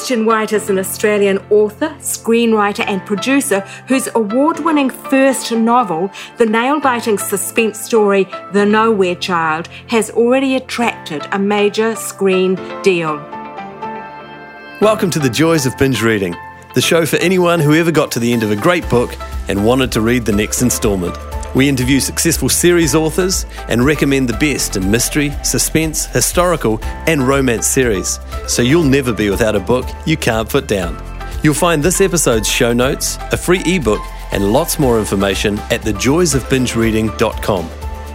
Christian White is an Australian author, screenwriter, and producer whose award winning first novel, the nail biting suspense story The Nowhere Child, has already attracted a major screen deal. Welcome to the Joys of Binge Reading, the show for anyone who ever got to the end of a great book and wanted to read the next instalment. We interview successful series authors and recommend the best in mystery, suspense, historical, and romance series, so you'll never be without a book you can't put down. You'll find this episode's show notes, a free ebook, and lots more information at thejoysofbingereading.com.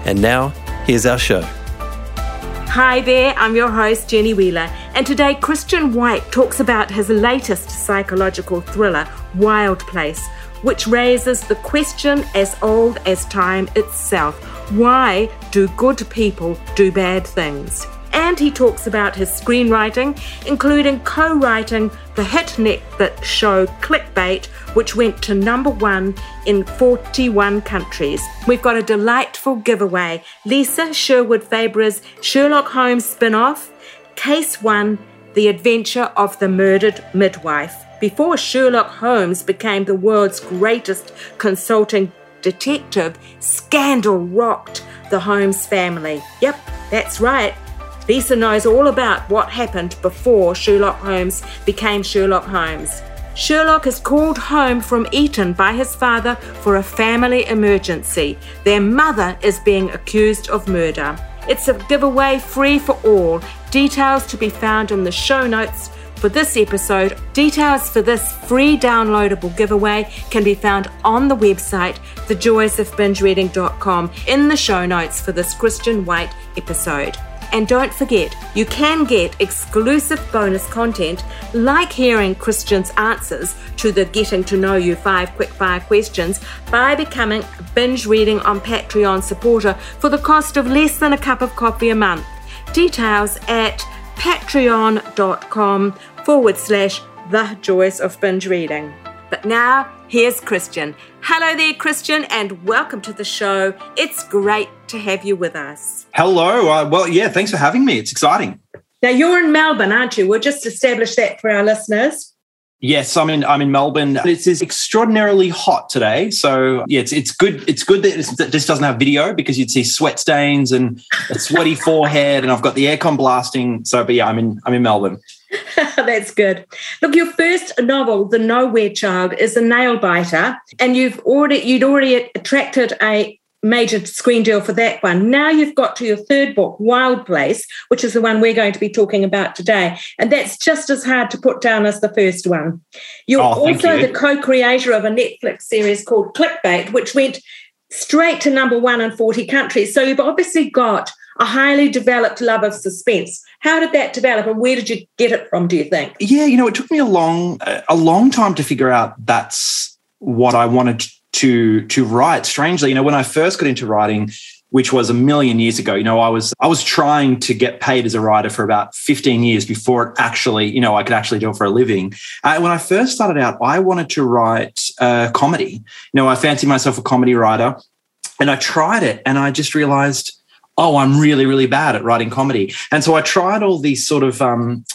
And now, here's our show. Hi there, I'm your host, Jenny Wheeler, and today Christian White talks about his latest psychological thriller, Wild Place which raises the question as old as time itself why do good people do bad things? And he talks about his screenwriting, including co writing the hit Netflix show Clickbait, which went to number one in 41 countries. We've got a delightful giveaway Lisa Sherwood Faber's Sherlock Holmes spin off, Case One The Adventure of the Murdered Midwife. Before Sherlock Holmes became the world's greatest consulting detective, scandal rocked the Holmes family. Yep, that's right. Lisa knows all about what happened before Sherlock Holmes became Sherlock Holmes. Sherlock is called home from Eton by his father for a family emergency. Their mother is being accused of murder. It's a giveaway free for all. Details to be found in the show notes for this episode. Details for this free downloadable giveaway can be found on the website thejoysofbingereading.com in the show notes for this Christian White episode. And don't forget, you can get exclusive bonus content like hearing Christian's answers to the Getting to Know You 5 Quickfire questions by becoming a Binge Reading on Patreon supporter for the cost of less than a cup of coffee a month. Details at patreon.com forward slash the joys of binge reading. But now, here's Christian. Hello there, Christian, and welcome to the show. It's great to have you with us. Hello. Uh, well, yeah, thanks for having me. It's exciting. Now, you're in Melbourne, aren't you? We'll just establish that for our listeners. Yes, I'm in. I'm in Melbourne. It's, it's extraordinarily hot today, so yeah, it's it's good. It's good that this doesn't have video because you'd see sweat stains and a sweaty forehead, and I've got the aircon blasting. So, but yeah, I'm in. I'm in Melbourne. That's good. Look, your first novel, The Nowhere Child, is a nail biter, and you've already you'd already attracted a major screen deal for that one. Now you've got to your third book, Wild Place, which is the one we're going to be talking about today. And that's just as hard to put down as the first one. You're oh, also you. the co creator of a Netflix series called Clickbait, which went straight to number one in 40 countries. So you've obviously got a highly developed love of suspense. How did that develop, and where did you get it from? Do you think? Yeah, you know, it took me a long, a long time to figure out that's what I wanted to to write. Strangely, you know, when I first got into writing, which was a million years ago. You know, I was I was trying to get paid as a writer for about 15 years before it actually, you know, I could actually do it for a living. Uh, when I first started out, I wanted to write uh, comedy. You know, I fancied myself a comedy writer, and I tried it, and I just realized oh, I'm really, really bad at writing comedy. And so I tried all these sort of, um,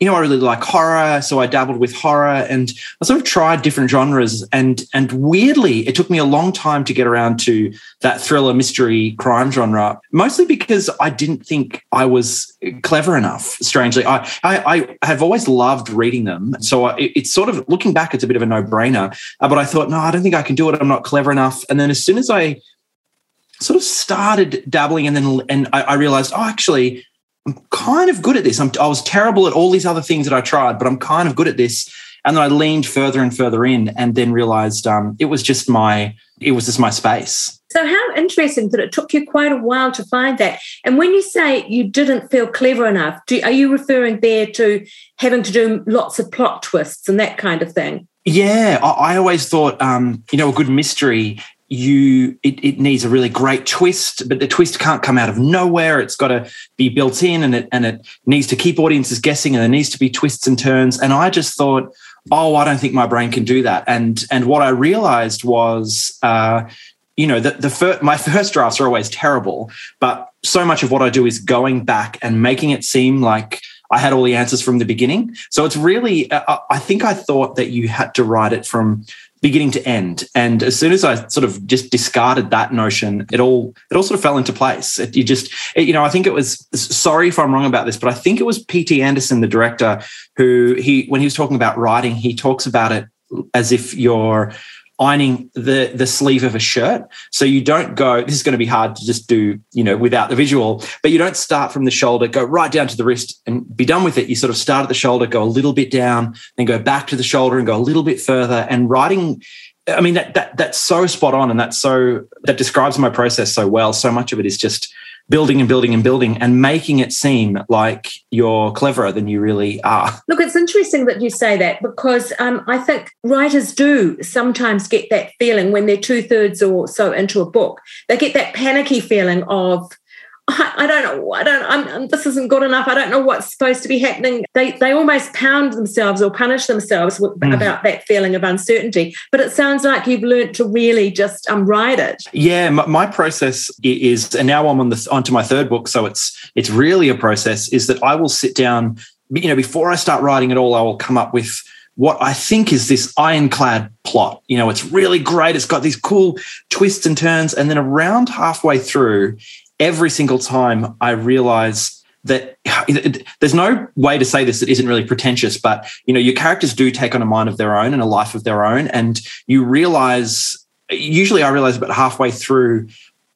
you know, I really like horror, so I dabbled with horror, and I sort of tried different genres. And and weirdly, it took me a long time to get around to that thriller, mystery, crime genre. Mostly because I didn't think I was clever enough. Strangely, I I, I have always loved reading them, so it, it's sort of looking back, it's a bit of a no brainer. Uh, but I thought, no, I don't think I can do it. I'm not clever enough. And then as soon as I sort of started dabbling and then and I, I realized, oh, actually, I'm kind of good at this. I'm, I was terrible at all these other things that I tried, but I'm kind of good at this. And then I leaned further and further in, and then realized um, it was just my it was just my space. So how interesting that it took you quite a while to find that. And when you say you didn't feel clever enough, do, are you referring there to having to do lots of plot twists and that kind of thing? Yeah, I, I always thought, um, you know, a good mystery you it, it needs a really great twist but the twist can't come out of nowhere. It's got to be built in and it and it needs to keep audiences guessing and there needs to be twists and turns. And i just thought oh i don't think my brain can do that. And and what i realized was uh, you know the, the fir- my first drafts are always terrible but so much of what i do is going back and making it seem like I had all the answers from the beginning. So it's really, uh, I think I thought that you had to write it from beginning to end. And as soon as I sort of just discarded that notion, it all it all sort of fell into place. It, you just, it, you know, I think it was. Sorry if I'm wrong about this, but I think it was P.T. Anderson, the director, who he when he was talking about writing, he talks about it as if you're ironing the the sleeve of a shirt. So you don't go this is going to be hard to just do you know without the visual but you don't start from the shoulder go right down to the wrist and be done with it. You sort of start at the shoulder go a little bit down then go back to the shoulder and go a little bit further. And writing i mean that, that that's so spot on and that's so that describes my process so well. So much of it is just building and building and building and making it seem like you're cleverer than you really are. Look, it's interesting that you say that because um, I think writers do sometimes get that feeling when they're two thirds or so into a book. They get that panicky feeling of, I, don't know. I don't. I'm, this isn't good enough. I don't know what's supposed to be happening. They they almost pound themselves or punish themselves with, mm. about that feeling of uncertainty. But it sounds like you've learned to really just um, ride it. Yeah, my, my process is, and now I'm on the onto my third book, so it's it's really a process. Is that I will sit down, you know, before I start writing at all, I will come up with what I think is this ironclad plot. You know, it's really great. It's got these cool twists and turns. And then around halfway through, every single time I realize that there's no way to say this that isn't really pretentious, but you know, your characters do take on a mind of their own and a life of their own. And you realize, usually I realize about halfway through,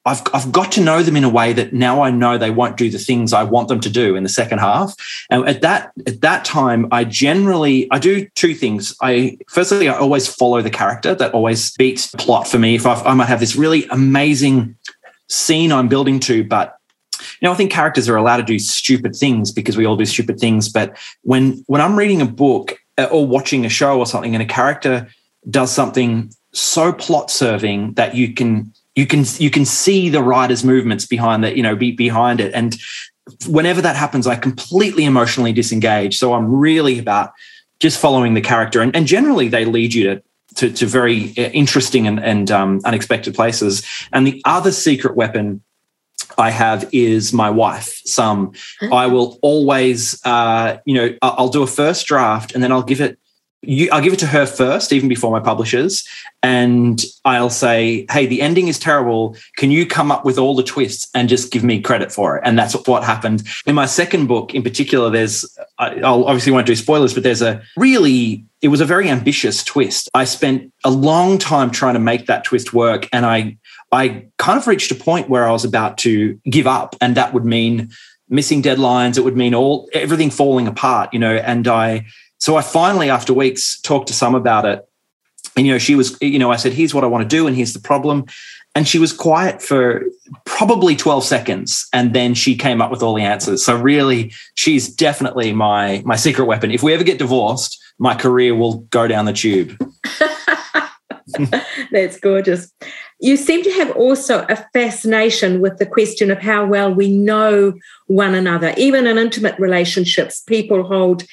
I've, I've got to know them in a way that now I know they won't do the things I want them to do in the second half. And at that at that time, I generally I do two things. I firstly I always follow the character that always beats the plot for me. If I've, I might have this really amazing scene I'm building to, but you know, I think characters are allowed to do stupid things because we all do stupid things. But when when I'm reading a book uh, or watching a show or something, and a character does something so plot serving that you can you can you can see the writer's movements behind that, you know, be behind it. And whenever that happens, I completely emotionally disengage. So I'm really about just following the character, and, and generally they lead you to to, to very uh, interesting and, and um, unexpected places. And the other secret weapon I have is my wife, Summer. I will always, uh, you know, I'll do a first draft and then I'll give it you, I'll give it to her first, even before my publishers, and I'll say, "Hey, the ending is terrible. Can you come up with all the twists and just give me credit for it?" And that's what happened in my second book. In particular, there's I'll obviously won't do spoilers, but there's a really it was a very ambitious twist. I spent a long time trying to make that twist work, and I I kind of reached a point where I was about to give up, and that would mean missing deadlines. It would mean all everything falling apart, you know, and I so I finally, after weeks, talked to Summer about it. And, you know, she was, you know, I said, here's what I want to do, and here's the problem. And she was quiet for probably 12 seconds. And then she came up with all the answers. So really, she's definitely my my secret weapon. If we ever get divorced, my career will go down the tube. That's gorgeous. You seem to have also a fascination with the question of how well we know one another. Even in intimate relationships, people hold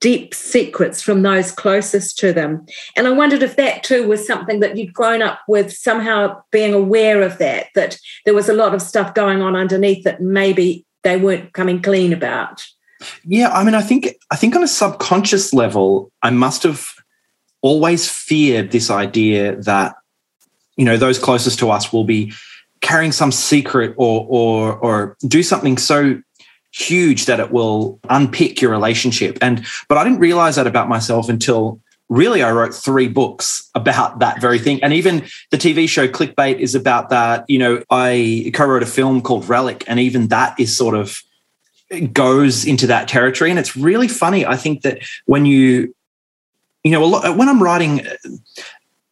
deep secrets from those closest to them. And I wondered if that too was something that you'd grown up with, somehow being aware of that, that there was a lot of stuff going on underneath that maybe they weren't coming clean about. Yeah, I mean, I think I think on a subconscious level, I must have always feared this idea that you know those closest to us will be carrying some secret or or or do something so huge that it will unpick your relationship. And but I didn't realize that about myself until really I wrote three books about that very thing. And even the TV show Clickbait is about that. You know, I co-wrote a film called Relic, and even that is sort of goes into that territory. And it's really funny. I think that when you, you know, a lot, when I'm writing,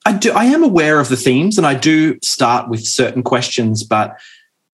I do I am aware of the themes and I do start with certain questions, but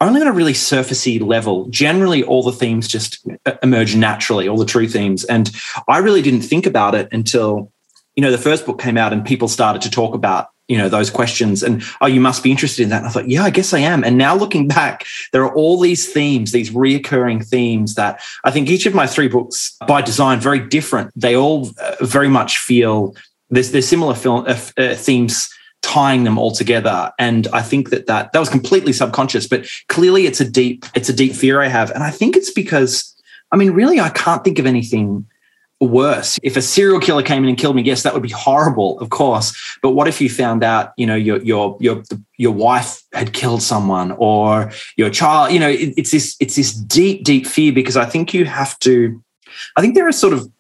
only on a really surfacey level. Generally, all the themes just emerge naturally, all the true themes. And I really didn't think about it until, you know, the first book came out and people started to talk about, you know, those questions and, oh, you must be interested in that. And I thought, yeah, I guess I am. And now looking back, there are all these themes, these reoccurring themes that I think each of my three books, by design, very different. They all uh, very much feel there's, there's similar film, uh, uh, themes tying them all together and i think that that that was completely subconscious but clearly it's a deep it's a deep fear i have and i think it's because I mean, really, I can't think of anything worse. If a serial killer came in and killed me, yes, that would be horrible, of course. But what if you found out, you know, your your your your wife had killed someone or your child? You know, it, it's this it's this deep deep fear because I think you have to. I think there are sort of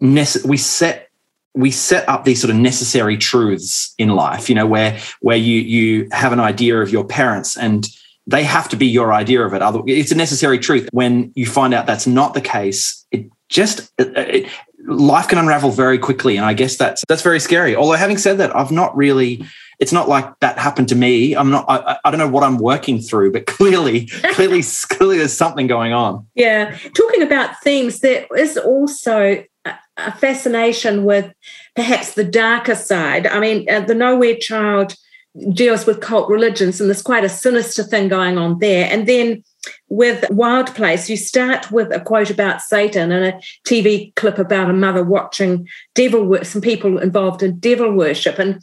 we set we set up these sort of necessary truths in life. You know, where where you you have an idea of your parents and they have to be your idea of it. Other, it's a necessary truth. When you find out that's not the case, it just it, life can unravel very quickly, and I guess that's that's very scary. Although having said that, I've not really. It's not like that happened to me. I'm not. I, I don't know what I'm working through, but clearly, clearly, clearly, there's something going on. Yeah, talking about themes, there is also a fascination with perhaps the darker side. I mean, uh, the Nowhere Child deals with cult religions, and there's quite a sinister thing going on there. And then with Wild Place, you start with a quote about Satan and a TV clip about a mother watching devil worship, some people involved in devil worship. And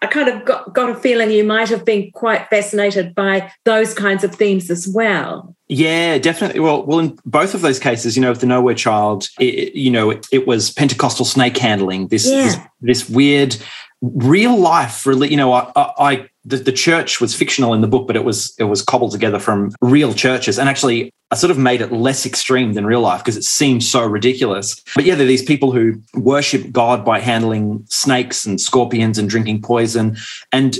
I kind of got, got a feeling you might have been quite fascinated by those kinds of themes as well. Yeah, definitely. Well, well, in both of those cases, you know, with the Nowhere Child, it, you know, it, it, was Pentecostal snake handling. This, yeah. this, this weird real life really you know i, I the, the, church was fictional in the book but it was it was cobbled together from real churches and actually i sort of made it less extreme than real life because it seemed so ridiculous but yeah there are these people who worship god by handling snakes and scorpions and drinking poison and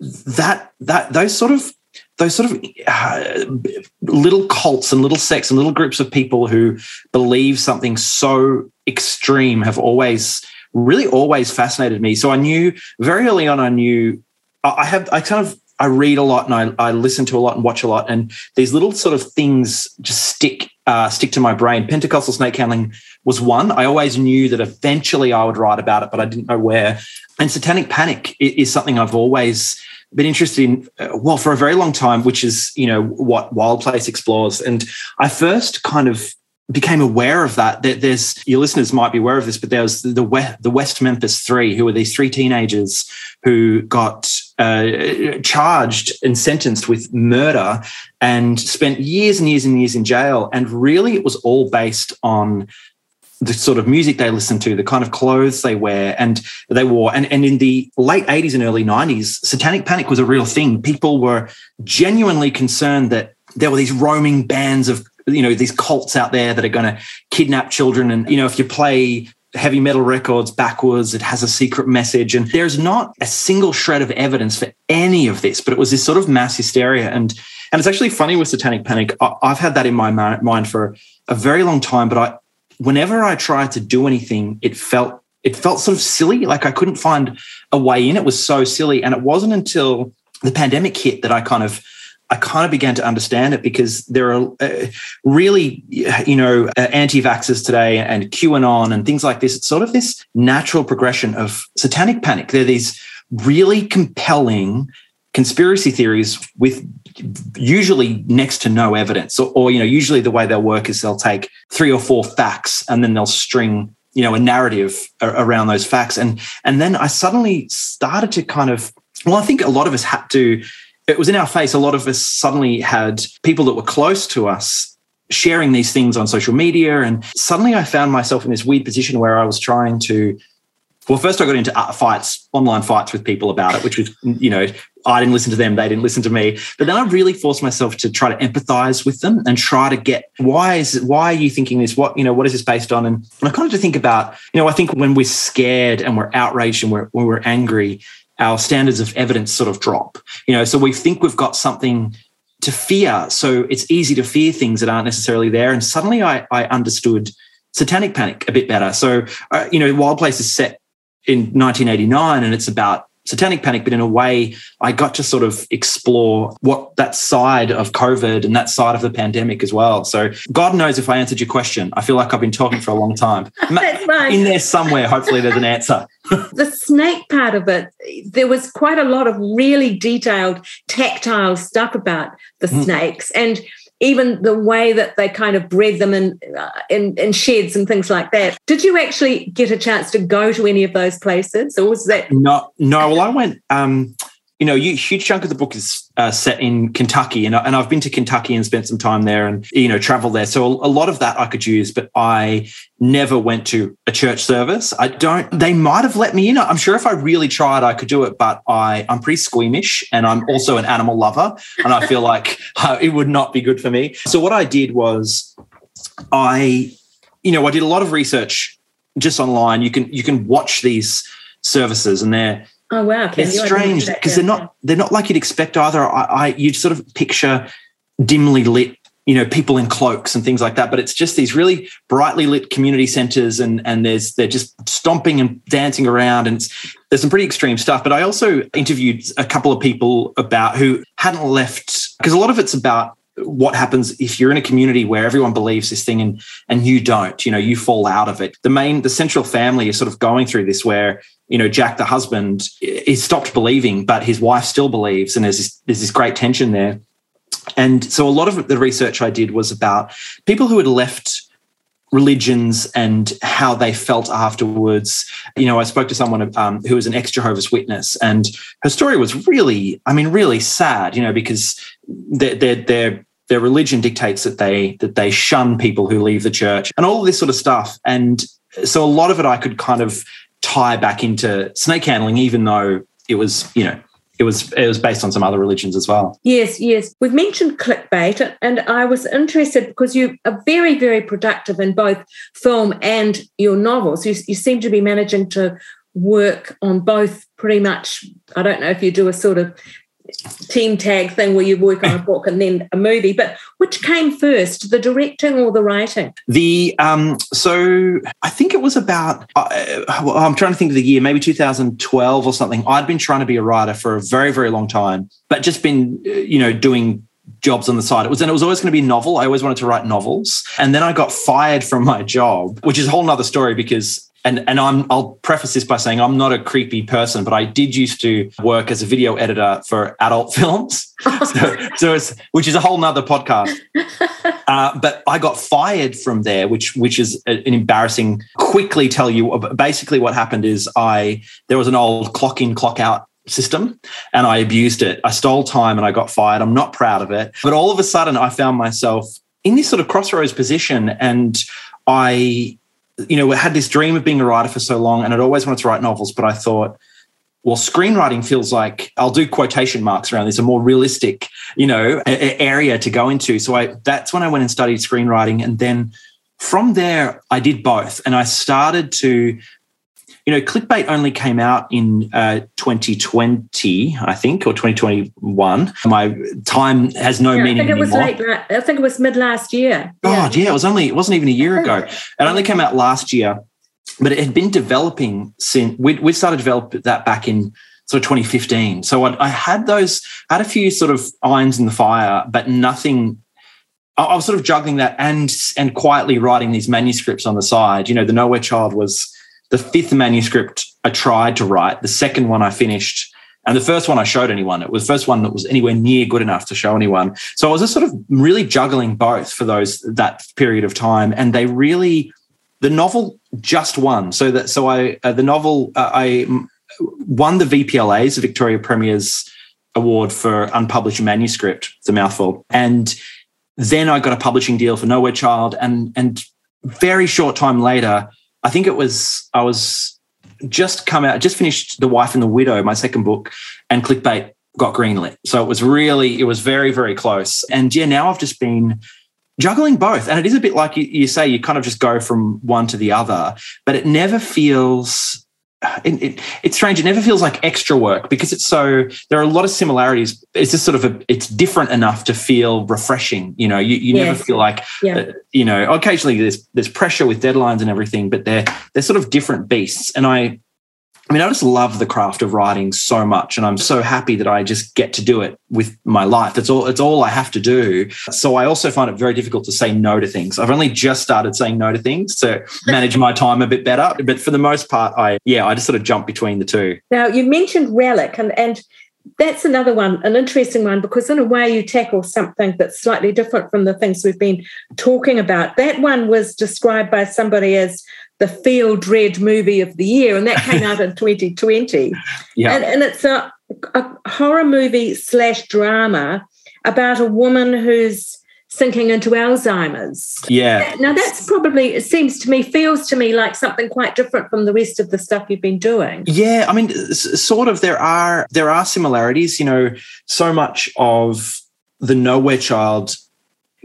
that that those sort of those sort of uh, little cults and little sects and little groups of people who believe something so extreme have always really always fascinated me. So I knew very early on, I knew I have, I kind of, I read a lot and I, I listen to a lot and watch a lot. And these little sort of things just stick, uh, stick to my brain. Pentecostal snake handling was one. I always knew that eventually I would write about it, but I didn't know where. And satanic panic is something I've always been interested in uh, well for a very long time which is you know what wild place explores and i first kind of became aware of that. That There's your listeners might be aware of this, but there was the West, the West Memphis Three, who were these three teenagers who got uh, charged and sentenced with murder and spent years and years and years in jail. And really, it was all based on the sort of music they listened to, the kind of clothes they wear, and they wore. And, and in the late 80s and early 90s, satanic panic was a real thing. People were genuinely concerned that there were these roaming bands of you know these cults out there that are going to kidnap children and you know if you play heavy metal records backwards. It has a secret message. And there's not a single shred of evidence for any of this but it was this sort of mass hysteria. And and it's actually funny with satanic panic. I've had that in my mind for a very long time but i whenever i tried to do anything it felt it felt sort of silly. Like i couldn't find a way in. It was so silly. And it wasn't until the pandemic hit that i kind of I kind of began to understand it because there are uh, really, you know, uh, anti vaxxers today and QAnon and things like this. It's sort of this natural progression of satanic panic. There are these really compelling conspiracy theories with usually next to no evidence or, or, you know usually the way they'll work is they'll take three or four facts and then they'll string you know a narrative around those facts and and then i suddenly started to kind of well i think a lot of us had to it was in our face. A lot of us suddenly had people that were close to us sharing these things on social media. And suddenly I found myself in this weird position where I was trying to. Well, first I got into fights, online fights with people about it, which was, you know, I didn't listen to them, they didn't listen to me. But then I really forced myself to try to empathize with them and try to get why is why are you thinking this? What, you know, what is this based on? And, and I kind of to think about, you know, I think when we're scared and we're outraged and we're when we're angry, our standards of evidence sort of drop. You know, so we think we've got something to fear. So it's easy to fear things that aren't necessarily there. And suddenly I, I understood satanic panic a bit better. So, uh, you know, Wild Place is set in 1989 and it's about satanic panic, but in a way, I got to sort of explore what that side of COVID and that side of the pandemic as well. So, God knows if I answered your question. I feel like I've been talking for a long time. in there somewhere, hopefully, there's an answer. the snake part of it, there was quite a lot of really detailed, tactile stuff about the mm. snakes. And even the way that they kind of bred them in, uh, in, in sheds and things like that. Did you actually get a chance to go to any of those places, or was that no? No. Well, I went. Um, you know, a huge chunk of the book is uh, set in Kentucky, and, and I've been to Kentucky and spent some time there, and you know, travel there. So a, a lot of that I could use, but I never went to a church service. I don't. They might have let me in. I'm sure if I really tried, I could do it, but I I'm pretty squeamish, and I'm also an animal lover, and I feel like uh, it would not be good for me. So what I did was, I, you know, I did a lot of research just online. You can you can watch these services, and they're Oh wow! It's strange because they're not they're not like you'd expect either. I, I you'd sort of picture dimly lit, you know, people in cloaks and things like that, but it's just these really brightly lit community centers, and and there's they're just stomping and dancing around, and there's some pretty extreme stuff. But I also interviewed a couple of people about who hadn't left because a lot of it's about what happens if you're in a community where everyone believes this thing and and you don't you know you fall out of it the main the central family is sort of going through this where you know, Jack, the husband, he stopped believing, but his wife still believes. And there's this, there's this great tension there. And so a lot of the research I did was about people who had left religions and how they felt afterwards. You know, I spoke to someone um, who was an ex Jehovah's Witness, and her story was really, I mean, really sad. You know, because their their their, religion dictates that they that they shun people who leave the church and all this sort of stuff. And so a lot of it I could kind of tie back into snake handling, even though it was, you know, it was it was based on some other religions as well. Yes, yes. We've mentioned clickbait, and I was interested because you are very, very productive in both film and your novels. You, you seem to be managing to work on both pretty much. I don't know if you do a sort of team tag thing where you work on a book and then a movie but which came first the directing or the writing the um so i think it was about uh, well, i'm trying to think of the year maybe 2012 or something i'd been trying to be a writer for a very very long time but just been uh, you know doing jobs on the side. It was and it was always going to be novel. I always wanted to write novels. And then I got fired from my job, which is a whole nother story because and and I'm I'll preface this by saying I'm not a creepy person, but I did used to work as a video editor for adult films, so, so it's which is a whole nother podcast. Uh, but I got fired from there, which which is an embarrassing. Quickly tell you, basically what happened is I there was an old clock in clock out system and I abused it. I stole time and I got fired. I'm not proud of it, but all of a sudden I found myself in this sort of crossroads position and I you know, we had this dream of being a writer for so long and I'd always wanted to write novels, but I thought, well, screenwriting feels like I'll do quotation marks around this, a more realistic, you know, area to go into. So I that's when I went and studied screenwriting. And then from there, I did both. And I started to you know, clickbait only came out in uh, 2020, I think, or 2021. My time has no yeah, meaning I think it was anymore. late. I think it was mid last year. God, yeah. yeah, it was only. It wasn't even a year ago. It only came out last year, but it had been developing since we we started develop that back in sort of 2015. So I, I had those, I had a few sort of irons in the fire, but nothing I was sort of juggling that and and quietly writing these manuscripts on the side. You know, the Nowhere Child was the fifth manuscript I tried to write, the second one I finished, and the first one I showed anyone. It was the first one that was anywhere near good enough to show anyone. So I was just sort of really juggling both for those that period of time, and they really the novel just won. So that so I uh, the novel uh, I won the VPLA's the Victoria Premier's award for unpublished manuscript. It's a mouthful, and then I got a publishing deal for Nowhere Child, and and very short time later I think it was I was just come out, just finished The Wife and the Widow, my second book, and Clickbait got greenlit. So it was really, it was very, very close. And yeah, now I've just been juggling both. And it is a bit like you, you say, you kind of just go from one to the other, but it never feels it, it, it's strange. It never feels like extra work because it's so. There are a lot of similarities. It's just sort of a. It's different enough to feel refreshing. You know, you, you yes. never feel like. Yeah. Uh, you know, occasionally there's there's pressure with deadlines and everything, but they're they're sort of different beasts. And I I mean, I just love the craft of writing so much, and I'm so happy that I just get to do it with my life. That's all. It's all I have to do. So I also find it very difficult to say no to things. I've only just started saying no to things to manage my time a bit better. But for the most part, I yeah, I just sort of jump between the two. Now you mentioned relic, and and that's another one, an interesting one, because in a way you tackle something that's slightly different from the things we've been talking about. That one was described by somebody as the Feel Dread movie of the year, and that came out in 2020. Yeah. And, and it's a a horror movie slash drama about a woman who's sinking into Alzheimer's. Yeah. Now that's probably it seems to me feels to me like something quite different from the rest of the stuff you've been doing. Yeah, I mean sort of there are there are similarities, you know, so much of the nowhere child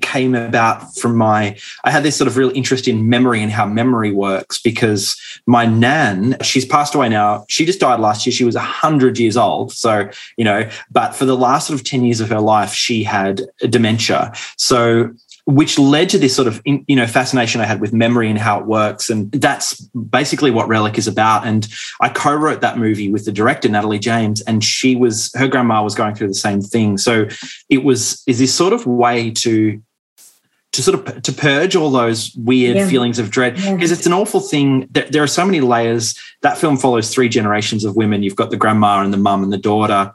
came about from my i had this sort of real interest in memory and how memory works because my nan she's passed away now. She just died last year. She was 100 years old. So you know but for the last sort of 10 years of her life she had dementia. So which led to this sort of you know fascination I had with memory and how it works, and that's basically what Relic is about. And I co-wrote that movie with the director Natalie James, and she was her grandma was going through the same thing. So it was is this sort of way to to sort of to purge all those weird yeah. feelings of dread. Because yeah. it's an awful thing there, there, are so many layers. That film follows three generations of women. You've got the grandma and the mum and the daughter.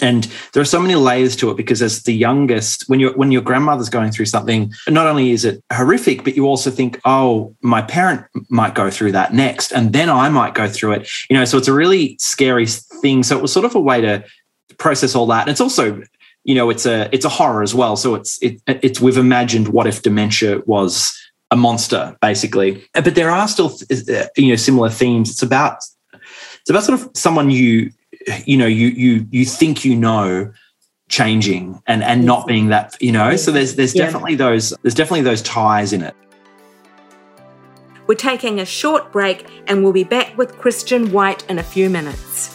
And there are so many layers to it because as the youngest when your when your grandmother's going through something not only is it horrific but you also think oh my parent might go through that next and then i might go through it. You know so it's a really scary thing. So it was sort of a way to process all that. And it's also you know it's a it's a horror as well. So it's it, it's we've imagined what if dementia was a monster basically. But there are still you know similar themes. It's about it's about sort of someone you you know you you you think you know changing and and not being that you know? So there's there's definitely those there's definitely those ties in it. We're taking a short break and we'll be back with Christian White in a few minutes.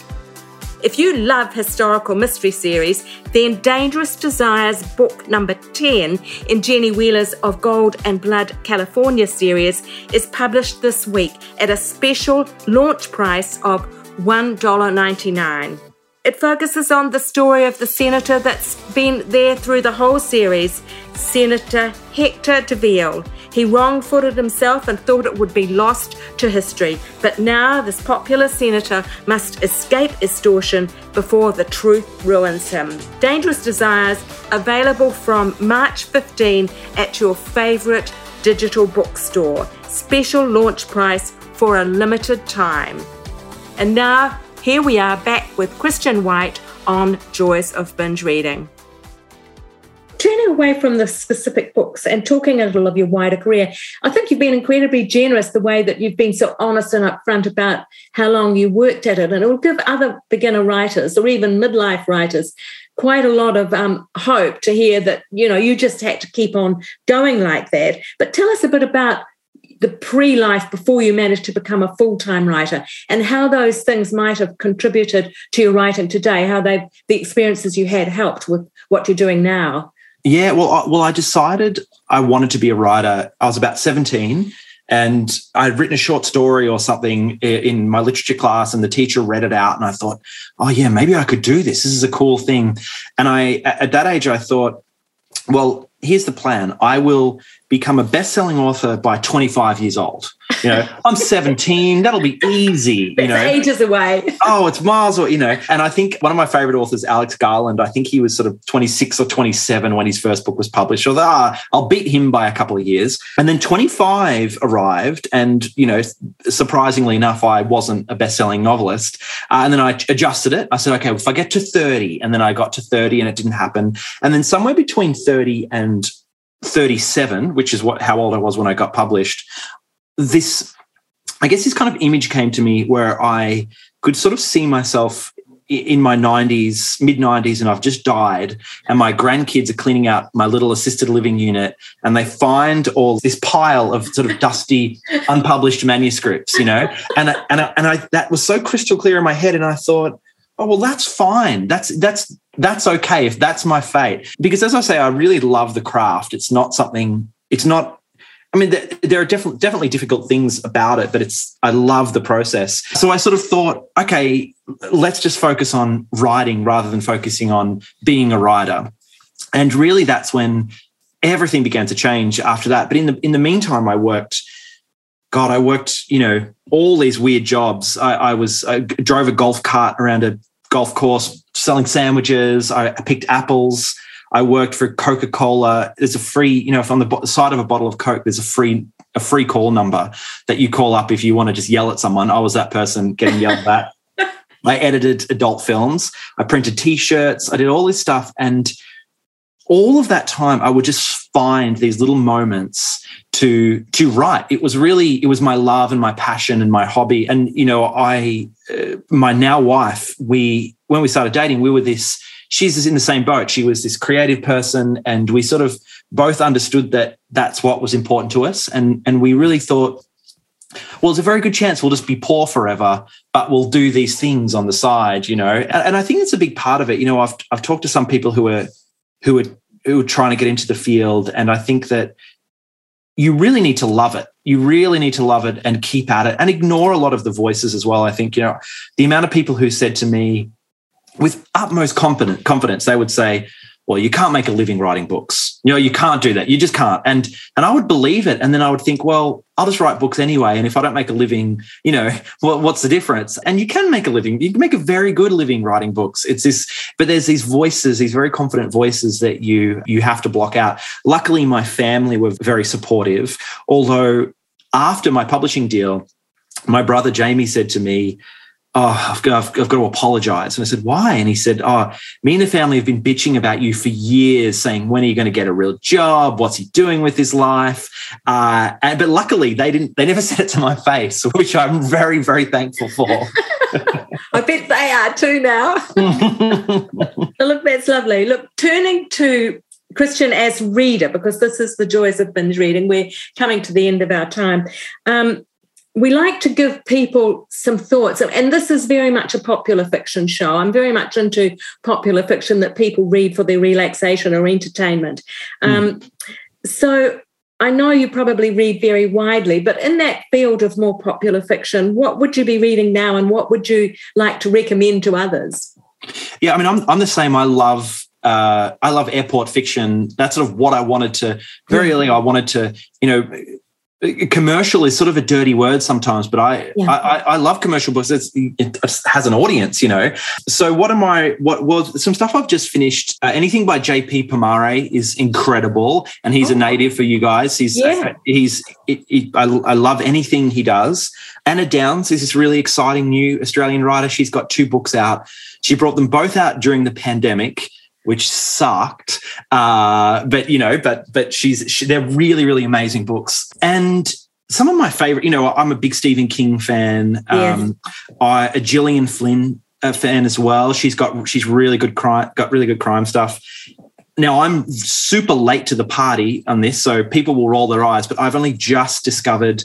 If you love historical mystery series, then Dangerous Desires book number 10 in Jenny Wheeler's Of Gold and Blood California series is published this week at a special launch price of $1.99. It focuses on the story of the senator that's been there through the whole series, Senator Hector DeVille. He wrong footed himself and thought it would be lost to history, but now this popular senator must escape extortion before the truth ruins him. Dangerous Desires, available from March 15 at your favourite digital bookstore. Special launch price for a limited time. And now, here we are back with Christian White on Joys of Binge Reading. Turning away from the specific books and talking a little of your wider career, I think you've been incredibly generous the way that you've been so honest and upfront about how long you worked at it. And it will give other beginner writers or even midlife writers quite a lot of um, hope to hear that, you know, you just had to keep on going like that. But tell us a bit about the pre life before you managed to become a full time writer, and how those things might have contributed to your writing today, how they the experiences you had helped with what you're doing now. Yeah, well, I, well, I decided I wanted to be a writer. I was about 17 and I'd written a short story or something in my literature class, and the teacher read it out, and I thought, oh yeah, maybe I could do this. This is a cool thing. And I, at that age, I thought, well, here's the plan. I will become a best-selling author by 25 years old. You know, I'm 17. That'll be easy. You know, ages away. oh, it's miles away. You know, and I think one of my favorite authors, Alex Garland. I think he was sort of 26 or 27 when his first book was published. So ah, I'll beat him by a couple of years. And then 25 arrived, and you know, surprisingly enough, I wasn't a best-selling novelist. Uh, and then I adjusted it. I said, okay, if I get to 30, and then I got to 30, and it didn't happen. And then somewhere between 30 and 37, which is what how old I was when I got published, this I guess this kind of image came to me where I could sort of see myself in my 90s, mid 90s, and I've just died, and my grandkids are cleaning out my little assisted living unit, and they find all this pile of sort of dusty, unpublished manuscripts, you know, and and I, and I that was so crystal clear in my head, and I thought, oh well, that's fine, that's that's that's okay if that's my fate, because as I say, I really love the craft. It's not something. It's not I mean, there, are definitely definitely difficult things about it, but it's I love the process. So I sort of thought, okay, let's just focus on writing rather than focusing on being a writer. And really, that's when everything began to change after that. But in the in the meantime, I worked. God, I worked, you know, all these weird jobs. I, I was I drove a golf cart around a golf course selling sandwiches. I picked apples. I worked for Coca Cola. There's a free, you know, if on the side of a bottle of Coke, there's a free a free call number that you call up if you want to just yell at someone. I was that person getting yelled at. I edited adult films. I printed T-shirts. I did all this stuff, and all of that time, I would just find these little moments to to write. It was really it was my love and my passion and my hobby. And you know, I uh, my now wife, we when we started dating, we were this. She's in the same boat. She was this creative person, and we sort of both understood that that's what was important to us, and and we really thought well, it's a very good chance we'll just be poor forever, but we'll do these things on the side, you know. And, and, I think it's a big part of it. You know, I've I've talked to some people who are who are who are trying to get into the field, and I think that you really need to love it. You really need to love it and keep at it and ignore a lot of the voices as well. I think, you know, the amount of people who said to me with utmost confidence, confidence, they would say, well, you can't make a living writing books. You know, you can't do that. You just can't. And and I would believe it. And then I would think, well, I'll just write books anyway. And if I don't make a living, you know, what, what's the difference? And you can make a living. You can make a very good living writing books. It's this, but there's these voices, these very confident voices that you you have to block out. Luckily, my family were very supportive. Although after my publishing deal, my brother Jamie said to me, oh, I've got, I've, I've got to apologize. And I said, why? And he said, oh, me and the family have been bitching about you for years, saying, when are you going to get a real job? What's he doing with his life? Uh, and, but luckily, they didn't. They never said it to my face, which I'm very, very thankful for. I bet they are too now. Look, that's lovely. Look, turning to Christian as reader, because this is the joys of binge reading. We're coming to the end of our time. Um, we like to give people some thoughts and this is very much a popular fiction show i'm very much into popular fiction that people read for their relaxation or entertainment mm. um, so i know you probably read very widely but in that field of more popular fiction what would you be reading now and what would you like to recommend to others yeah i mean i'm, I'm the same i love uh, I love airport fiction. That's sort of what I wanted to. Very mm. early, I wanted to, you know, commercial is sort of a dirty word sometimes, but I yeah. I, I, love commercial books. It's, it has an audience, you know. So what am I? What was some stuff I've just finished? Uh, anything by J.P. Pomare is incredible, and he's oh. a native for you guys. He's yeah. he's I, I love anything he does. Anna Downes is this really exciting new Australian writer. She's got two books out. She brought them both out during the pandemic which sucked. Uh, but you know, but but she's she, they're really really amazing books, and some of my favorite. You know, I'm a big Stephen King fan. Um, I a Gillian Flynn uh, fan as well. She's got she's really good crime got really good crime stuff. Now I'm super late to the party on this, so people will roll their eyes. But I've only just discovered.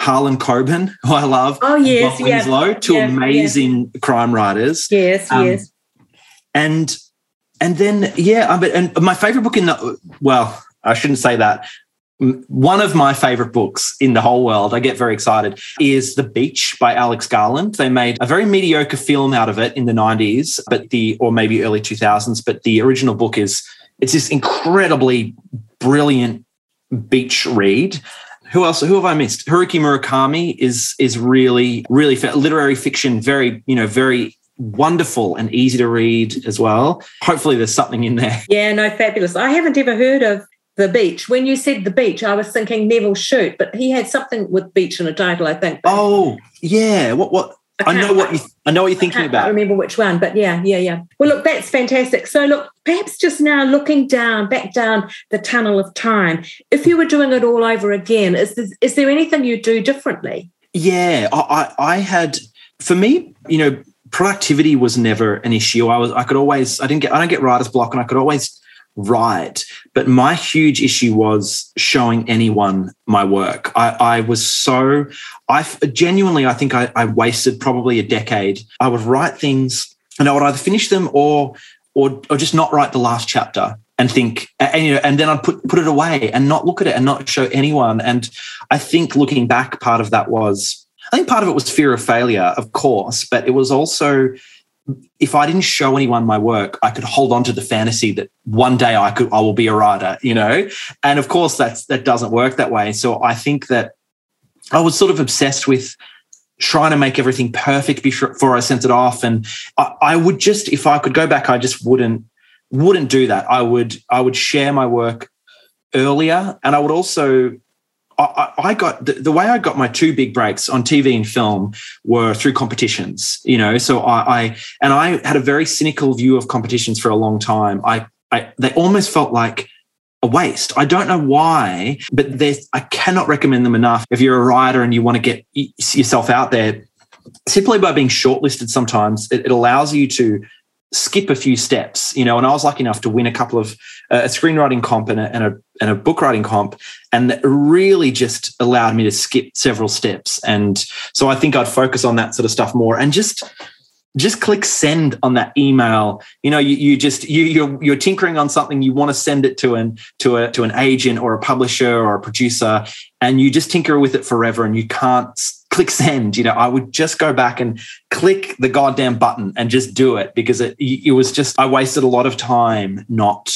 Harlan Coben, who I love. Oh yes, Don Winslow, two yeah, amazing yeah. crime writers. Yes, um, yes. And and then yeah, but and my favorite book in the well, I shouldn't say that. One of my favorite books in the whole world, I get very excited, is The Beach by Alex Garland. They made a very mediocre film out of it in the 90s, but the or maybe early 2000s, but the original book is it's this incredibly brilliant beach read. Who else? Who have I missed? Haruki Murakami is is really really literary fiction, very you know very wonderful and easy to read as well. Hopefully, there's something in there. Yeah, no, fabulous. I haven't ever heard of the beach. When you said the beach, I was thinking Nevil Shute, but he had something with beach in a title, I think. Oh, yeah. What? What? I, I know what you. I know what you're thinking about. I remember which one, but yeah, yeah, yeah. Well, look, that's fantastic. So, look, perhaps just now looking down, back down the tunnel of time. If you were doing it all over again, is there, is there anything you'd do differently? Yeah, I, I had for me, you know, productivity was never an issue. I was I could always I didn't get I don't get writer's block and I could always write. But my huge issue was showing anyone my work. I, I was so I genuinely I think I, I wasted probably a decade. I would write things and I would either finish them or or or just not write the last chapter and think and you know and then I'd put put it away and not look at it and not show anyone. And I think looking back, part of that was I think part of it was fear of failure, of course, but it was also if I didn't show anyone my work, I could hold on to the fantasy that one day I could I will be a writer, you know? And of course that's that doesn't work that way. So I think that I was sort of obsessed with trying to make everything perfect before I sent it off. And I, I would just, if I could go back, I just wouldn't wouldn't do that. I would I would share my work earlier and I would also I, got the, way I got my two big breaks on TV and film were through competitions. You know, so I, I and I had a very cynical view of competitions for a long time. I, I they almost felt like a waste. I don't know why, but there's I cannot recommend them enough. If you're a writer and you want to get yourself out there, simply by being shortlisted, sometimes it, it allows you to skip a few steps, you know, and I was lucky enough to win a couple of uh, a screenwriting comp and a, and a, and a book writing comp, and really just allowed me to skip several steps. And so I think I'd focus on that sort of stuff more and just just click send on that email. You know, you, you just you you're you're tinkering on something, you want to send it to an to a to an agent or a publisher or a producer, and you just tinker with it forever, and you can't click send. You know, I would just go back and click the goddamn button and just do it because it it was just I wasted a lot of time not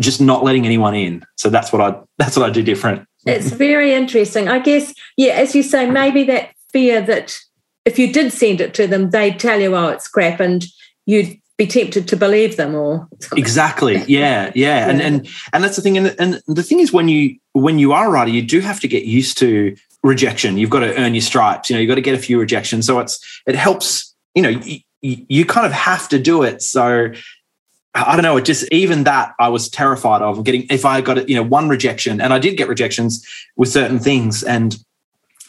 just not letting anyone in. So that's what I that's what I do different. It's very interesting. I guess, yeah, as you say, maybe that fear that if you did send it to them, they'd tell you, oh, it's crap, and you'd be tempted to believe them or something. exactly. Yeah, yeah. Yeah. and and and that's the thing. And, and the thing is when you when you are a writer you do have to get used to rejection. You've got to earn your stripes you know you've got to get a few rejections. So it's it helps you know you, you kind of have to do it. So I don't know. It just even that I was terrified of getting if I got it, you know one rejection, and I did get rejections with certain things, and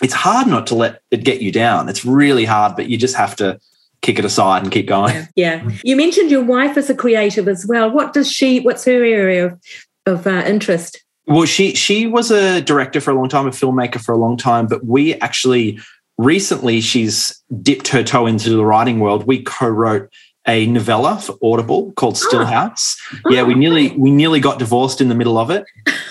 it's hard not to let it get you down. It's really hard, but you just have to kick it aside and keep going. Yeah. You mentioned your wife as a creative as well. What does she? What's her area of of uh, interest? Well, she she was a director for a long time, a filmmaker for a long time, but we actually recently she's dipped her toe into the writing world. We co-wrote a novella for Audible called Stillhouse. Oh. Yeah, we nearly we nearly got divorced in the middle of it,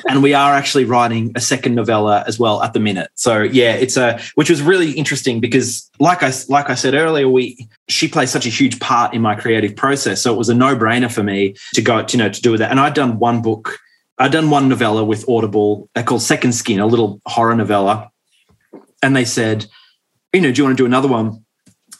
and we are actually writing a second novella as well at the minute. So yeah, it's a which was really interesting because like I like I said earlier, we she plays such a huge part in my creative process. So it was a no brainer for me to go you know to do with that. And I'd done one book, I'd done one novella with Audible uh, called Second Skin, a little horror novella, and they said, you know, do you want to do another one?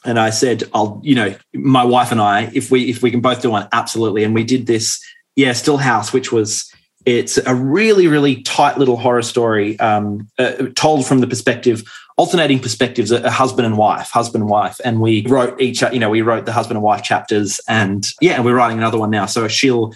And I said, I'll, you know, my wife and I, if we if we can both do one, absolutely. And we did this, yeah, Stillhouse, which was it's a really really tight little horror story um, uh, told from the perspective alternating perspectives a, husband and wife husband and wife and we wrote each you know we wrote the husband and wife chapters and yeah and we're writing another one now so she'll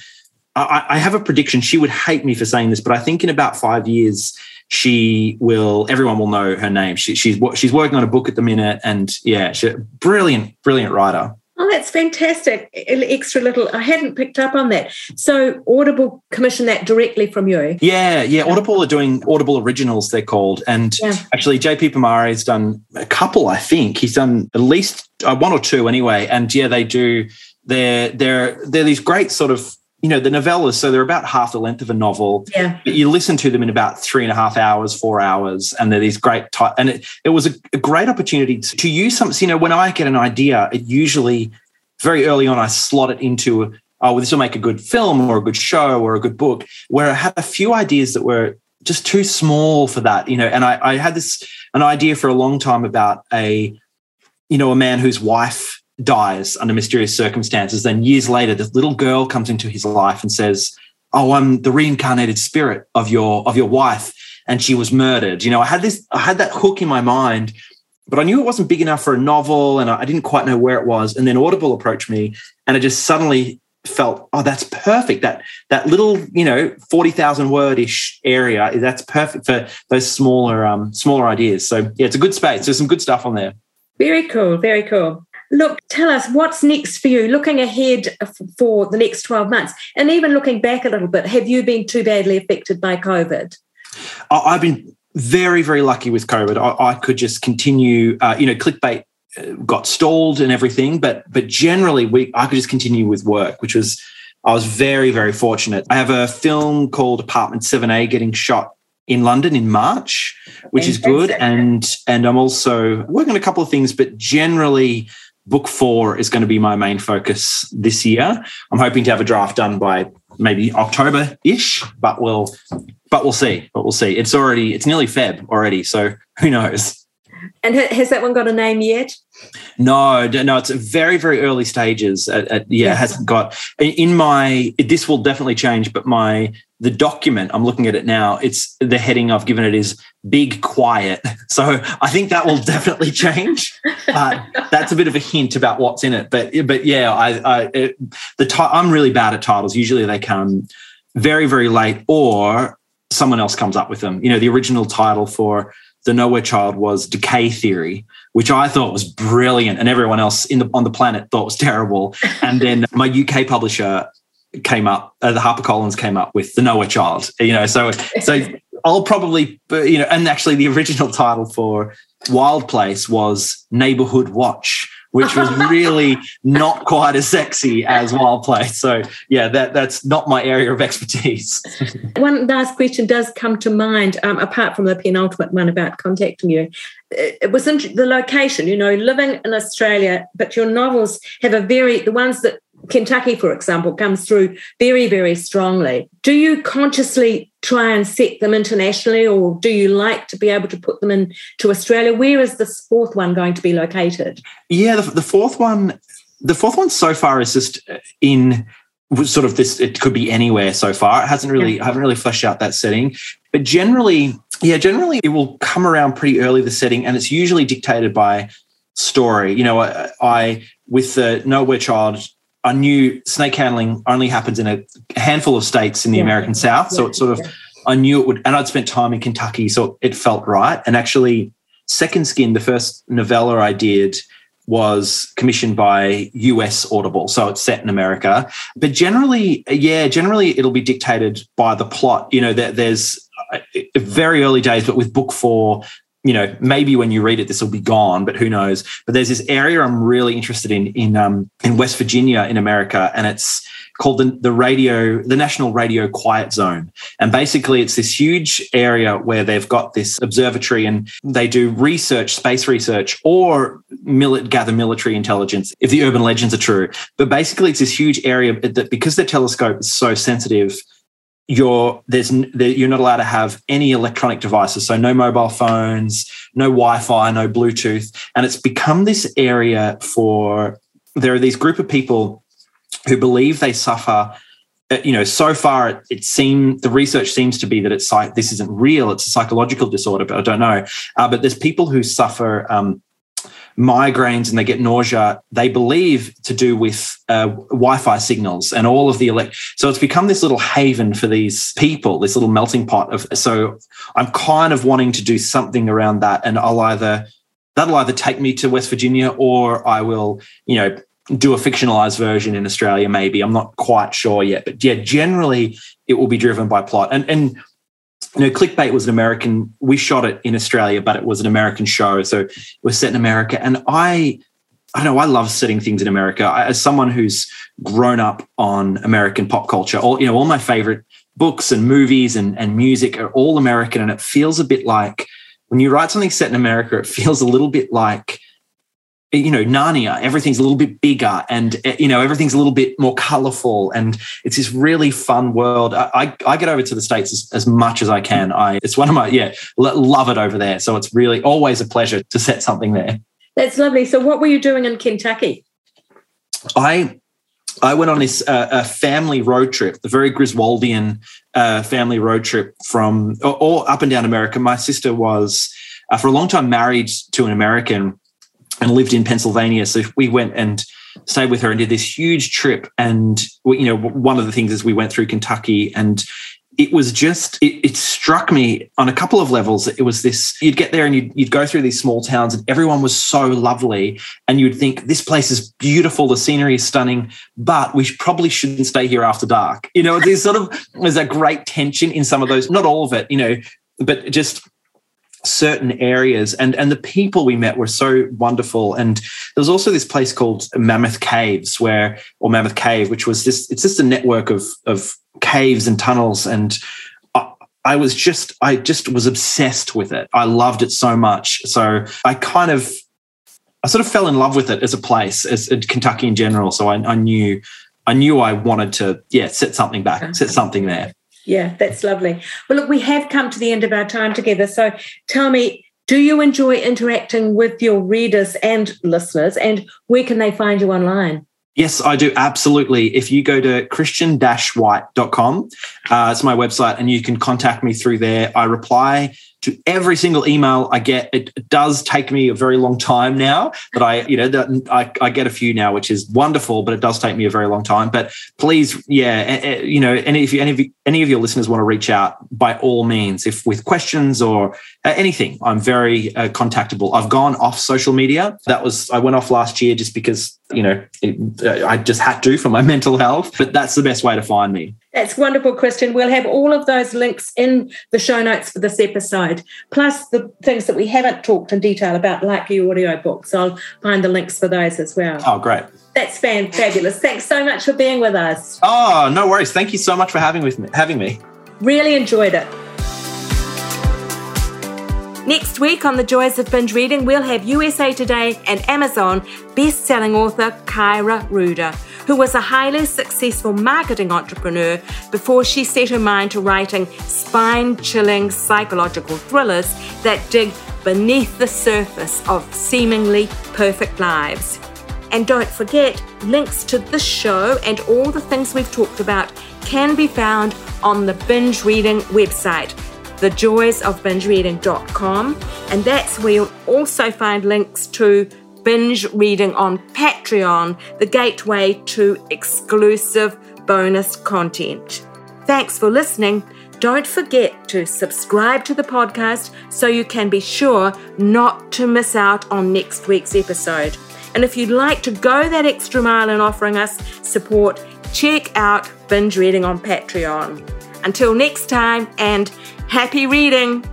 I, I have a prediction she would hate me for saying this but i think in about five years she will everyone will know her name she, she's she's working on a book at the minute and yeah she, brilliant brilliant writer Oh, that's fantastic. Extra little, I hadn't picked up on that. So, Audible commissioned that directly from you? Yeah, yeah. Audible are doing Audible Originals, they're called. And yeah. actually, JP Pomare has done a couple, I think. He's done at least uh, one or two anyway. And yeah, they do. They're, they're, they're these great sort of you know, the novellas, so they're about half the length of a novel. Yeah. But you listen to them in about three and a half hours, four hours, and they're these great type. And it, it was a, a great opportunity to, to use something. You know, when I get an idea, it usually very early on I slot it into oh, well, this will make a good film or a good show or a good book. Where I had a few ideas that were just too small for that, you know. And I, I had this an idea for a long time about a, you know, a man whose wife dies under mysterious circumstances. Then years later, this little girl comes into his life and says, "Oh, I'm the reincarnated spirit of your of your wife, and she was murdered." You know, I had this, I had that hook in my mind, but I knew it wasn't big enough for a novel, and I didn't quite know where it was. And then Audible approached me, and I just suddenly felt, "Oh, that's perfect. That that little, you know, forty thousand word ish area, that's perfect for those smaller um smaller ideas." So yeah, it's a good space. There's some good stuff on there. Very cool. Very cool. Look, tell us what's next for you, looking ahead for the next 12 months, and even looking back a little bit. Have you been too badly affected by COVID? I've been very, very lucky with COVID. I, I could just continue, uh, you know, clickbait uh, got stalled and everything, but but generally we I could just continue with work, which was I was very, very fortunate. I have a film called Apartment 7A getting shot in London in March, which is good. And and I'm also working on a couple of things, but generally book four is going to be my main focus this year. I'm hoping to have a draft done by maybe October ish, but we'll but we'll see. But we'll see. It's already it's nearly Feb already, so who knows? And has that one got a name yet? No, no, it's very, very early stages. At, at, yeah, yes. it hasn't got. In my, this will definitely change, but my the document I'm looking at it now. It's the heading I've given it is "Big Quiet." So I think that will definitely change. Uh, that's a bit of a hint about what's in it. But but yeah, I, I it, the t- I'm really bad at titles. Usually they come very, very late, or someone else comes up with them. You know, the original title for the Nowhere Child was Decay Theory, which I thought was brilliant, and everyone else in the, on the planet thought was terrible. And then my UK publisher came up, uh, the HarperCollins came up with the Nowhere Child. You know, so so I'll probably you know, and actually the original title for Wild Place was Neighborhood Watch, which was really not quite as sexy as Wild Place. So yeah, that that's not my area of expertise. one last question does come to mind, um, apart from the penultimate one about contacting you. It was the location, you know, living in Australia, but your novels have a very the ones that Kentucky, for example, comes through very, very strongly. Do you consciously try and set them internationally, or do you like to be able to put them into Australia? Where is this fourth one going to be located? Yeah, the, the fourth one, the fourth one so far is just uh, in sort of this. It could be anywhere so far. It hasn't really, yeah. I haven't really fleshed out that setting, but generally, yeah, generally it will come around pretty early the setting, and it's usually dictated by story. You know, I, I with the Nowhere Child I knew snake handling only happens in a handful of states in the yeah. American South. So it sort of. I knew it would, and I'd spent time in Kentucky, so it felt right. And actually, Second Skin, the first novella I did, was commissioned by US Audible. So it's set in America. But generally, yeah, generally it'll be dictated by the plot. You know, there's uh, very early days, but with book four, you know, maybe when you read it, this will be gone, but who knows? But there's this area I'm really interested in in um, in West Virginia in America, and it's called the, the radio, the National Radio Quiet Zone. And basically, it's this huge area where they've got this observatory and they do research, space research, or gather military intelligence if the urban legends are true. But basically, it's this huge area that because their telescope is so sensitive you're there's you're not allowed to have any electronic devices. So no mobile phones no wi-fi no bluetooth. And it's become this area for there are these group of people who believe they suffer uh, you know so far it, it seems the research seems to be that it's like this isn't real it's a psychological disorder but i don't know. Uh, but there's people who suffer um, migraines and they get nausea, they believe to do with uh, Wi-Fi signals and all of the elect. So it's become this little haven for these people, this little melting pot of. So I'm kind of wanting to do something around that, and I'll either that'll either take me to West Virginia or I will, you know, do a fictionalized version in Australia. Maybe I'm not quite sure yet, but yeah, generally it will be driven by plot and and you know, Clickbait was an American. We shot it in Australia, but it was an American show, so it was set in America. And I, I know, I love setting things in America. I, as someone who's grown up on American pop culture, all you know, all my favorite books and movies and and music are all American, and it feels a bit like when you write something set in America, it feels a little bit like you know narnia everything's a little bit bigger and eh, you know everything's a little bit more colorful and it's this really fun world. I i get over to the states as, as much as i can. I it's one of my yeah love it over there. So it's really always a pleasure to set something there. That's lovely. So what were you doing in kentucky? I I went on this uh, a family road trip, the very Griswoldian uh, family road trip from all up and down America. My sister was, uh, for a long time, married to an American and lived in Pennsylvania. So we went and stayed with her and did this huge trip. And you know, one of the things is we went through Kentucky and it was just it, it, struck me on a couple of levels it was this you'd get there and you'd, you'd go through these small towns and everyone was so lovely and you'd think this place is beautiful the scenery is stunning but we probably shouldn't stay here after dark you know there's sort of there's a great tension in some of those not all of it you know but just certain areas. And and the people we met were so wonderful. And there was also this place called mammoth caves where or mammoth cave which was this it's just a network of of caves and tunnels. And I, I was just i just was obsessed with it. I loved it so much. So i kind of i sort of fell in love with it as a place as, as kentucky in general. So I, I knew i knew i wanted to yeah set something back set something there yeah, that's lovely. Well, look, we have come to the end of our time together. So tell me, Do you enjoy interacting with your readers and listeners? And where can they find you online? Yes, I do. Absolutely. If you go to christian-white.com, uh, it's my website, and you can contact me through there. I reply to every single email I get. It does take me a very long time now, but I, you know, I, I get a few now, which is wonderful, but it does take me a very long time. But please, yeah, eh, eh, you know, any if you, any of you, any of your listeners want to reach out, by all means, if with questions or eh, anything, I'm very uh, contactable. I've gone off social media. That was I went off last year just because you know it, uh, I just had to for my mental health. But that's the best way to find me. That's wonderful, Christian. We'll have all of those links in the show notes for this episode, plus the things that we haven't talked in detail about, like your audio books. I'll find the links for those as well. Oh, great. That's fan fabulous. Thanks so much for being with us. Oh, no worries. Thank you so much for having with me having me. Really enjoyed it. Next week on The Joys of Binge Reading, we'll have USA Today and Amazon best-selling author Kaira Rouda who was a highly successful marketing entrepreneur before she set her mind to writing spine chilling psychological thrillers that dig beneath the surface of seemingly perfect lives. And don't forget, links to this show and all the things we've talked about can be found on the binge reading website, thejoysofbingereading.com. And that's where you'll also find links to binge reading on Patreon, the gateway to exclusive bonus content. Thanks for listening. Don't forget to subscribe to the podcast so you can be sure not to miss out on next week's episode. And if you'd like to go that extra mile in offering us support, check out Binge Reading on Patreon. Until next time, and happy reading!